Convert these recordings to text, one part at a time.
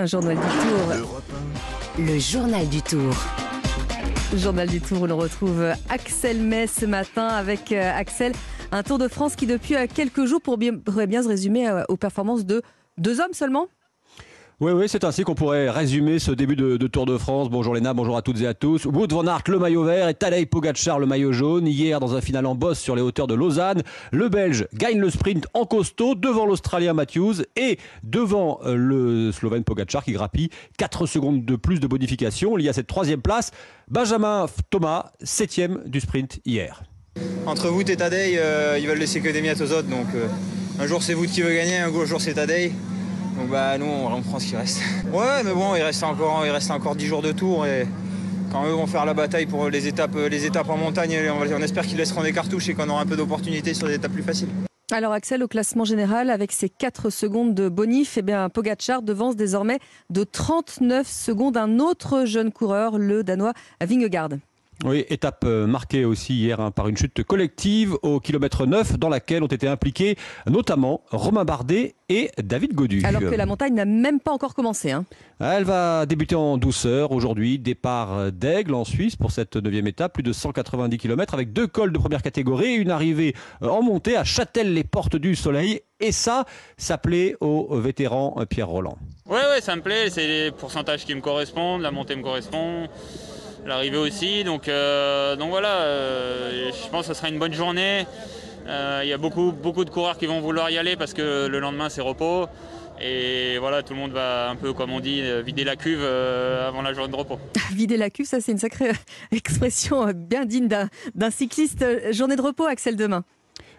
Un journal du Tour. Le journal du Tour. Journal du Tour où l'on retrouve Axel Metz ce matin avec euh, Axel. Un Tour de France qui depuis euh, quelques jours pourrait bien, pourrait bien se résumer euh, aux performances de deux hommes seulement oui, oui, c'est ainsi qu'on pourrait résumer ce début de, Tour de France. Bonjour Léna, bonjour à toutes et à tous. Wood van Aert, le maillot vert, et Tadej Pogacar, le maillot jaune. Hier, dans un final en bosse sur les hauteurs de Lausanne, le Belge gagne le sprint en costaud devant l'Australien Matthews et devant euh, le Slovène Pogacar qui grappille 4 secondes de plus de bonification. Y a cette troisième place. Benjamin Thomas, septième du sprint hier. Entre Wood et Tadej, euh, ils veulent laisser que des miettes aux autres. Donc euh, un jour c'est Wood qui veut gagner, un jour c'est Tadej. Donc bah nous on prend ce qui reste. Ouais mais bon il reste encore il reste encore 10 jours de tour et quand eux vont faire la bataille pour les étapes, en montagne, on, on espère qu'ils laisseront des cartouches et qu'on aura un peu d'opportunités sur des étapes plus faciles. Alors Axel, au classement général, avec ses 4 secondes de bonif, eh bien, Pogacar devance désormais de 39 secondes un autre jeune coureur, le Danois Vingegaard. Oui, étape euh, marquée aussi hier hein, par une chute collective au kilomètre 9 dans laquelle ont été impliqués notamment Romain Bardet et David Godu. Alors que la montagne n'a même pas encore commencé. Hein. Elle va débuter en douceur aujourd'hui. Départ d'Aigle en Suisse pour cette neuvième étape, plus de 190 km avec deux cols de première catégorie, une arrivée euh, en montée à Châtel-les-Portes du Soleil. Et ça, ça plaît au vétéran euh, Pierre Roland. Ouais, ouais, ça me plaît. C'est les pourcentages qui me correspondent, la montée me correspond l'arrivée aussi. Donc, euh, voilà, euh, je pense que ce sera une bonne journée. Euh, il y a beaucoup, beaucoup de coureurs qui vont vouloir y aller parce que le lendemain c'est repos. Et voilà, tout le monde va un peu, comme on dit, vider la cuve avant la journée de repos. vider la cuve, ça c'est une sacrée expression bien digne d'un cycliste. Journée de repos, Axel, demain.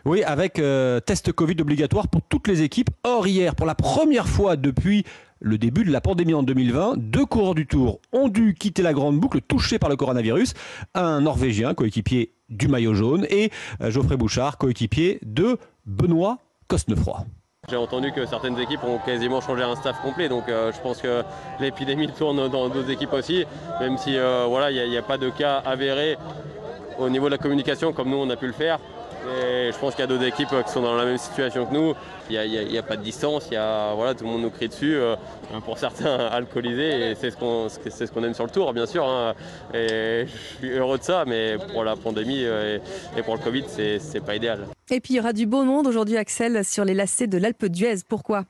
Oui, avec euh, test Covid obligatoire pour toutes les équipes. Or, hier, pour la première fois depuis le début de la pandémie en 2020, deux coureurs du Tour ont dû quitter la grande boucle touchée par le coronavirus. Un Norvégien, coéquipier du maillot jaune, et euh, Geoffrey Bouchard, coéquipier de Benoît Cosnefroy. J'ai entendu que certaines équipes ont quasiment changé un staff complet, donc euh, je pense que l'épidémie tourne dans d'autres équipes aussi, même si voilà, il n'y a, pas de cas avérés au niveau de la communication comme nous on a pu le faire. Et je pense qu'il y a d'autres équipes qui sont dans la même situation que nous. Il n'y a, a, pas de distance, il y a, voilà, tout le monde nous crie dessus. Euh, pour certains, alcoolisés, et c'est ce qu'on ce qu'on aime sur le tour, bien sûr. Hein. Et je suis heureux de ça, mais pour la pandémie et, et pour le Covid, c'est pas idéal. Et puis il y aura du beau monde aujourd'hui, Axel, sur les lacets de l'Alpe d'Huez. Pourquoi?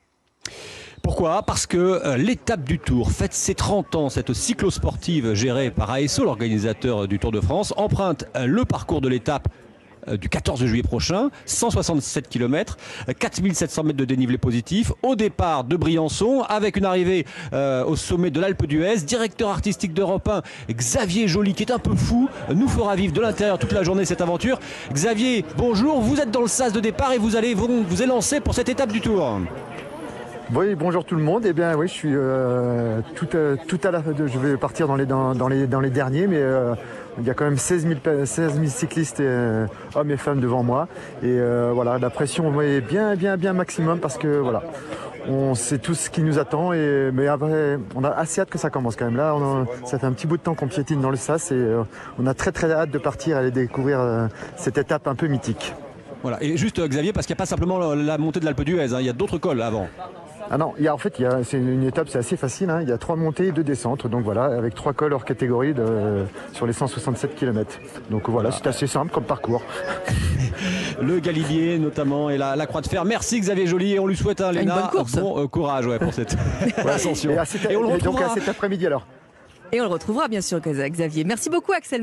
Pourquoi? Parce que euh, l'étape du Tour fête ses 30 ans. Cette cyclosportive gérée par ASO, l'organisateur du Tour de France, emprunte euh, le parcours de l'étape euh, du 14 juillet prochain, 167 km, 4700 mètres de dénivelé positif, au départ de Briançon, avec une arrivée euh, au sommet de l'Alpe d'Huez. Directeur artistique d'Europe 1, Xavier Joly, qui est un peu fou, nous fera vivre de l'intérieur toute la journée cette aventure. Xavier, bonjour, vous êtes dans le sas de départ et vous allez vous élancer pour cette étape du Tour. Oui, bonjour tout le monde. Eh bien, oui, je suis euh, tout, euh, tout, à la. Je vais partir dans les, dans, les, dans les derniers, mais euh, il y a quand même 16 000, 16 000 cyclistes, euh, hommes et femmes devant moi. Et voilà, la pression est bien, bien, bien maximum parce que voilà, on sait tout ce qui nous attend. Et, mais après, on a assez hâte que ça commence quand même. Là, on a, ça fait un petit bout de temps qu'on piétine dans le sas et on a très, très hâte de partir aller découvrir cette étape un peu mythique. Voilà, et juste Xavier, parce qu'il n'y a pas simplement la montée de l'Alpe d'Huez, hein, il y a d'autres cols avant. Ah non, il y a, en fait, c'est une étape, c'est assez facile. Hein. Il y a trois montées et deux descentes. Donc voilà, avec trois cols hors catégorie de, sur les 167 km. Donc voilà, c'est assez simple comme parcours. Le Galibier notamment et la, la, Croix de Fer. Merci Xavier Joly et on lui souhaite un Léna, bon euh, courage ouais, pour cette ascension. Et, à cet, et, on le retrouvera. donc à cet après-midi alors. Et on le retrouvera bien sûr Xavier. Merci beaucoup Axel